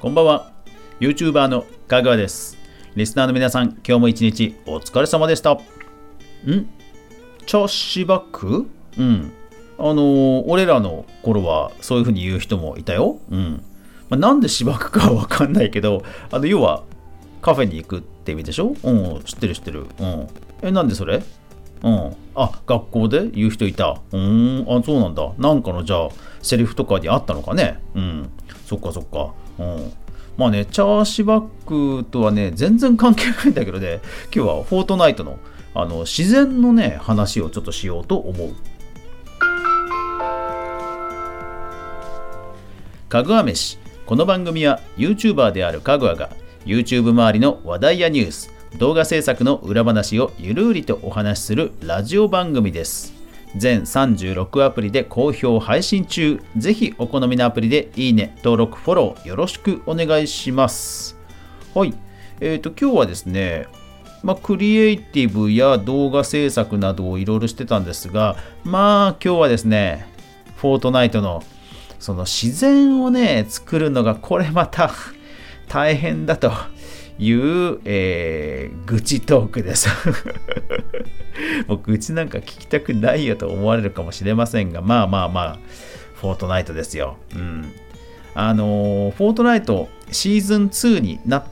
こんばんは。YouTuber のかぐわです。リスナーの皆さん今日も一日お疲れ様でした。ん？茶しばくうん。あのー俺らの頃はそういう風に言う人もいたよ。うん、まあ、なんでしばくかわかんないけどあの要はカフェに行くって意味でしょ？うん。知ってる知ってる。うん。えなんでそれ？うん。あ、学校で？言う人いた。うん。あ、そうなんだ。なんかの、じゃあ、セリフとかにあったのかね？うん。そっかそっか。うん。まあね、チャーシバックとはね、全然関係ないんだけどね、今日はフォートナイトの、あの、自然のね、話をちょっとしようと思う。かぐわ飯。この番組は YouTuber であるかぐわが YouTube 周りの話題やニュース、動画制作の裏話をゆるりとお話しするラジオ番組です。全36アプリで好評配信中。ぜひお好みのアプリでいいね、登録、フォローよろしくお願いします。はい。えっ、と、今日はですね、まあ、クリエイティブや動画制作などをいろいろしてたんですが、まあ今日はですね、フォートナイトのその自然をね、作るのがこれまた 大変だという、えー愚痴トークです。もう愚痴なんか聞きたくないよと思われるかもしれませんが、まあまあまあ、フォートナイトですよ。うん。あのーフォートナイトシーズン2になっ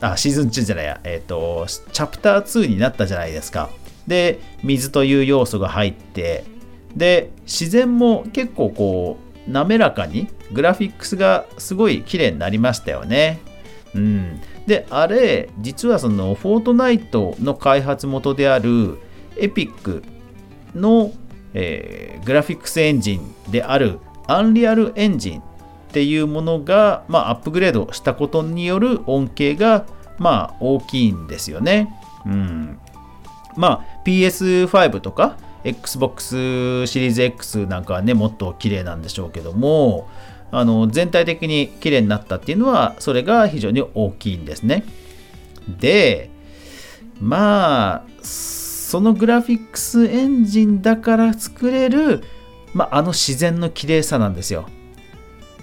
あ、シーズン2じゃないや、えっ、と、チャプター2になったじゃないですか。で、水という要素が入って、で、自然も結構こう、滑らかに、グラフィックスがすごい綺麗になりましたよね。うん。で、あれ、実はその、フォートナイトの開発元である、エピックの、えーグラフィックスエンジンである、アンリアルエンジンっていうものが、まあ、アップグレードしたことによる恩恵が、まあ、大きいんですよね。うん。まあ、PS5 とか Xbox シリーズ X なんかはね、もっと綺麗なんでしょうけども、あの全体的に綺麗になったっていうのは、それが非常に大きいんですね。で、まあ、そのグラフィックスエンジンだから作れる、まあ、あの自然の綺麗さなんですよ。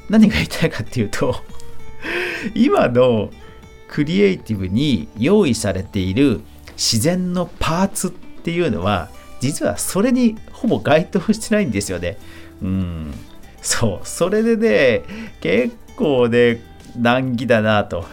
何が言いたいかっていうと 今のクリエイティブに用意されている自然のパーツっていうのは実はそれにほぼ該当してないんですよね。うん。そう。それでね、結構ね、難儀だなと。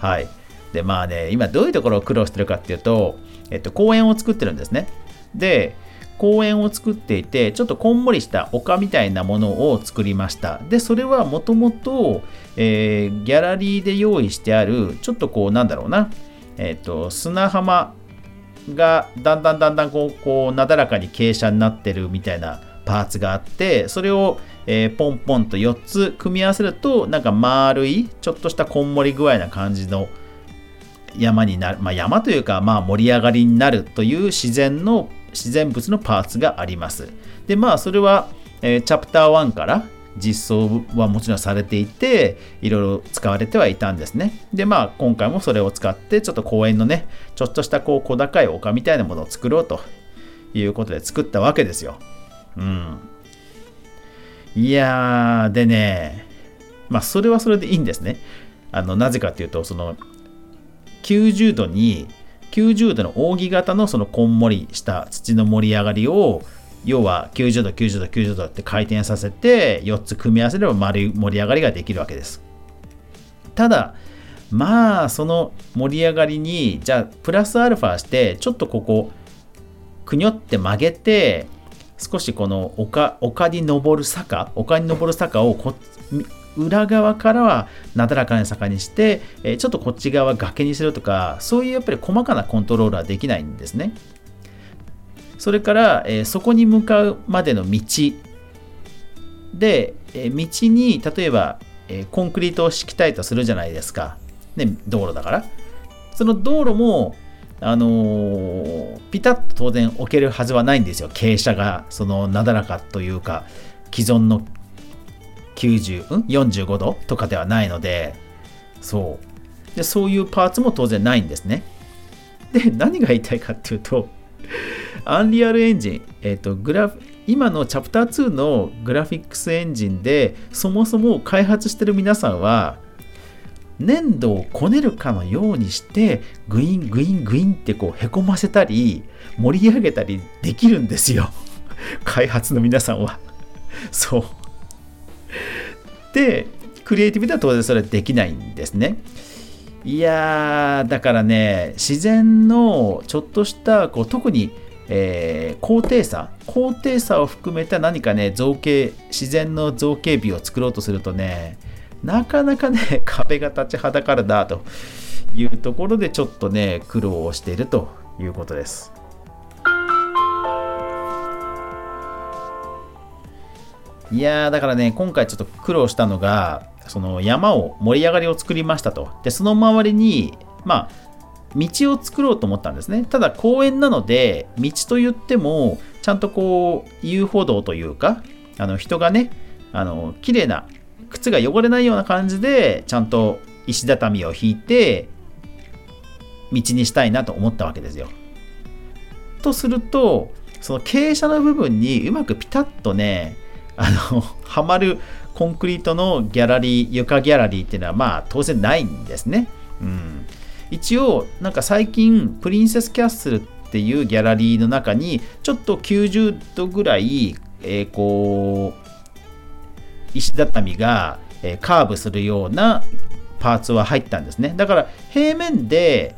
はい。で、まあね、今どういうところを苦労してるかっていうと、えっと、公園を作ってるんですね。で、公園を作っていて、ちょっとこんもりした丘みたいなものを作りました。で、それはもともと、えーギャラリーで用意してある、ちょっとこう、なんだろうな、えっと、砂浜がだんだんだんだんこう、こうなだらかに傾斜になってるみたいなパーツがあって、それを、えーポンポンと4つ組み合わせると、なんか丸い、ちょっとしたこんもり具合な感じの山になる、まあ、山というか、まあ、盛り上がりになるという自然の自然物のパーツがあります。でまあそれは、えーチャプター1から実装はもちろんされていていろいろ使われてはいたんですね。でまあ今回もそれを使ってちょっと公園のねちょっとしたこう小高い丘みたいなものを作ろうということで作ったわけですよ。うん。いやーでねまあそれはそれでいいんですね。あのなぜかっていうとその90度に90度の扇形のそのこんもりした土の盛り上がりを要は90度90度90度って回転させて4つ組み合わせれば丸い盛り上がりができるわけですただまあその盛り上がりにじゃあプラスアルファしてちょっとここくにょって曲げて少しこの丘丘に登る坂丘に登る坂をこ裏側からはなだらかな坂にして、えちょっとこっち側崖にするとかそういうやっぱり細かなコントロールはできないんですね。それから、えそこに向かうまでの道。で、え道に例えば、えコンクリートを敷きたいとするじゃないですか、ね、道路だから。その道路もあのーピタッと当然置けるはずはないんですよ傾斜がそのなだらかというか既存の90、ん ?45 度とかではないので、そう。で、そういうパーツも当然ないんですね。で、何が言いたいかっていうと、アンリアルエンジン、えっ、と、グラフ、今のチャプター2のグラフィックスエンジンでそもそも開発してる皆さんは粘土をこねるかのようにしてグイングイングインってこうへこませたり盛り上げたりできるんですよ。開発の皆さんは。そう。でクリエイティブでは当然それはできないんですね。いやーだからね自然のちょっとしたこう特にえー、高低差。高低差を含めた何かね造形自然の造形美を作ろうとするとねなかなかね 壁が立ちはだかるなというところでちょっとね苦労をしているということですいやだからね今回ちょっと苦労したのがその山を盛り上がりを作りましたとでその周りにまあ道を作ろうと思ったんですね。ただ公園なので、道と言っても、ちゃんとこう、遊歩道というか、あの人がね、あの、綺麗な、靴が汚れないような感じで、ちゃんと石畳を引いて、道にしたいなと思ったわけですよ。とすると、その傾斜の部分にうまくピタッとね、あの、はまるコンクリートのギャラリー、床ギャラリーっていうのはまあ当然ないんですね。うん。一応なんか最近プリンセスキャッスルっていうギャラリーの中にちょっと90度ぐらい、えー、こう石畳が、えー、カーブするようなパーツは入ったんですね。だから平面で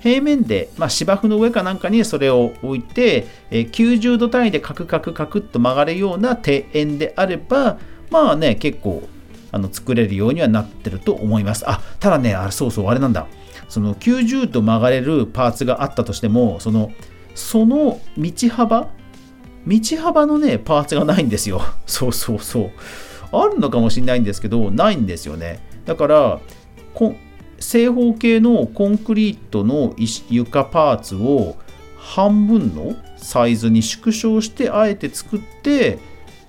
平面で、まあ、芝生の上かなんかにそれを置いて、えー、90度単位でカクカクカクっと曲がるような庭園であればまあね結構あの作れるようにはなってると思います。あただねあそうそうあれなんだ。その90度曲がれるパーツがあったとしてもそのその道幅道幅のねパーツがないんですよ。そうそうそう。あるのかもしれないんですけどないんですよねだから正方形のコンクリートの床パーツを半分のサイズに縮小してあえて作って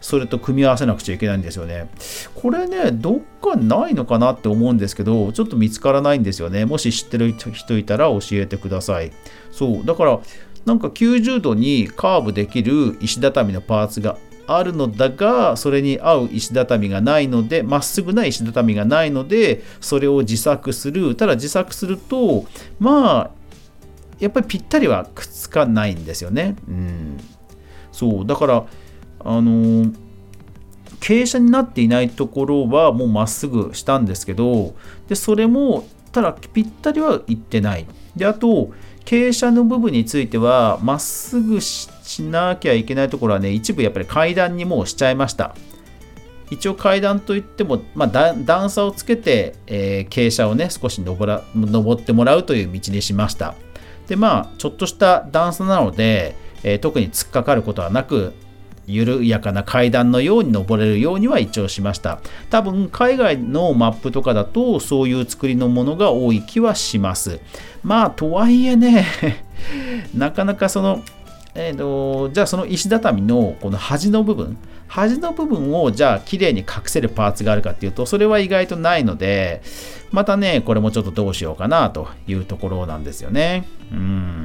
それと組み合わせなくちゃいけないんですよね。これね、どっかないのかなって思うんですけど、ちょっと見つからないんですよね。もし知ってる人いたら教えてください。そう、だから、なんか90度にカーブできる石畳のパーツがあるのだが、それに合う石畳がないので、まっすぐな石畳がないので、それを自作する。ただ自作すると、まあ、やっぱりぴったりはくっつかないんですよね。うん。そう、だから、あの傾斜になっていないところはもうまっすぐしたんですけどでそれもただぴったりはいってないであと傾斜の部分についてはまっすぐしなきゃいけないところはね一部やっぱり階段にもうしちゃいました。一応階段といっても、まあ、段差をつけて、えー、傾斜をね少し登ら登ってもらうという道にしました。でまあちょっとした段差なので、えー、特に突っかかることはなく緩やかな階段のように登れるようには一応しました。多分海外のマップとかだとそういう作りのものが多い気はします。まあとはいえね なかなかそのえーと、じゃあその石畳のこの端の部分端の部分をじゃあ綺麗に隠せるパーツがあるかっていうとそれは意外とないのでまたねこれもちょっとどうしようかなというところなんですよね。うん。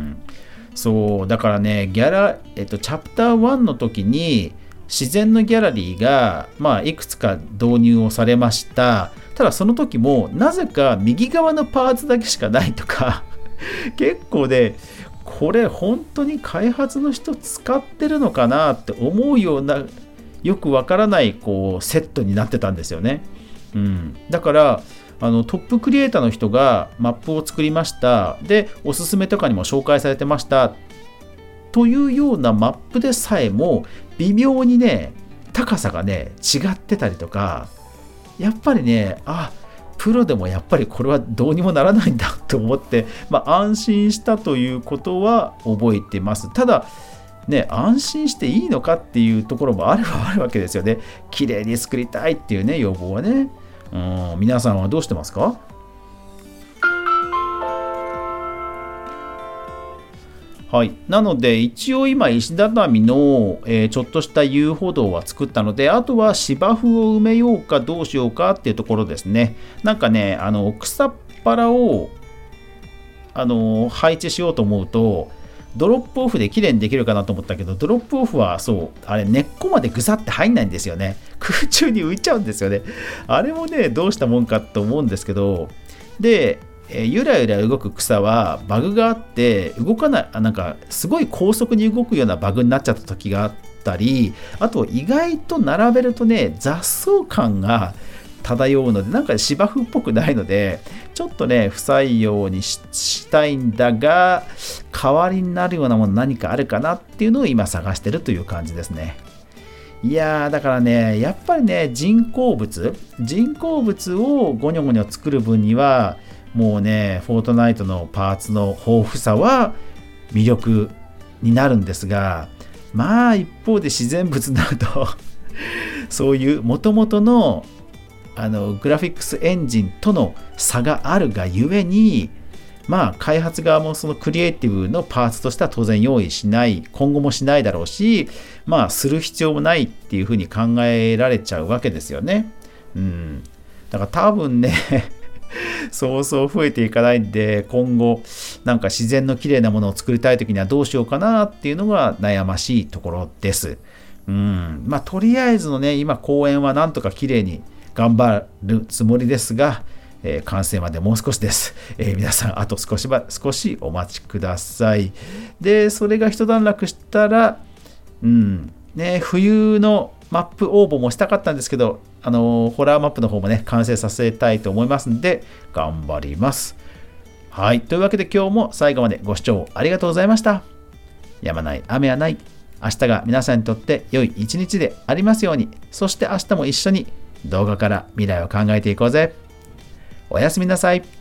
そうだからねギャラ、えっと、チャプター1の時に自然のギャラリーが、まあ、いくつか導入をされました。ただその時もなぜか右側のパーツだけしかないとか 結構ねこれ本当に開発の人使ってるのかなって思うようなよくわからないこうセットになってたんですよね、うん、だからあのトップクリエイターの人がマップを作りましたでおすすめとかにも紹介されてましたというようなマップでさえも微妙にね高さがね違ってたりとかやっぱりねあプロでもやっぱりこれはどうにもならないんだ と思って、まあ、安心したということは覚えてますただね、安心していいのかっていうところもあればあるわけですよね。綺麗に作りたいっていうね、要望はね。うん、皆さんはどうしてますか？はい、なので一応今石畳の、えー、ちょっとした遊歩道は作ったのであとは芝生を埋めようかどうしようかっていうところですね。なんかねあの草っぱらをあの配置しようと思うとドロップオフで綺麗にできるかなと思ったけど、ドロップオフはそう、あれ根っこまでぐさって入んないんですよね。空中に浮いちゃうんですよね。あれもね、どうしたもんかと思うんですけど、で、えゆらゆら動く草はバグがあって動かないなんかすごい高速に動くようなバグになっちゃった時があったりあと意外と並べるとね雑草感が漂うのでなんか芝生っぽくないのでちょっとね不採用にしたいんだが代わりになるようなもの何かあるかなっていうのを今探してるという感じですね。いやーだからねやっぱりね人工物人工物をゴニョゴニョ作る分にはもうねフォートナイトのパーツの豊富さは魅力になるんですがまあ一方で自然物になるとそういうもともとのあのグラフィックスエンジンとの差があるがゆえにまあ開発側もそのクリエイティブのパーツとしては当然用意しない今後もしないだろうしまあする必要もないっていうふうに考えられちゃうわけですよね。うん、だから多分ね そうそう増えていかないんで今後なんか自然の綺麗なものを作りたい時にはどうしようかなっていうのが悩ましいところです。うんまあとりあえずのね今公園はなんとか綺麗に頑張るつもりですが、えー、完成までもう少しです。えー、皆さん、あと少しば、少しお待ちください。で、それが一段落したら、うん、ね、冬のマップ応募もしたかったんですけど、あの、ホラーマップの方もね、完成させたいと思いますんで、頑張ります。はい。というわけで今日も最後までご視聴ありがとうございました。やまない、雨はない。明日が皆さんにとって良い一日でありますように。そして明日も一緒に動画から未来を考えていこうぜ。おやすみなさい。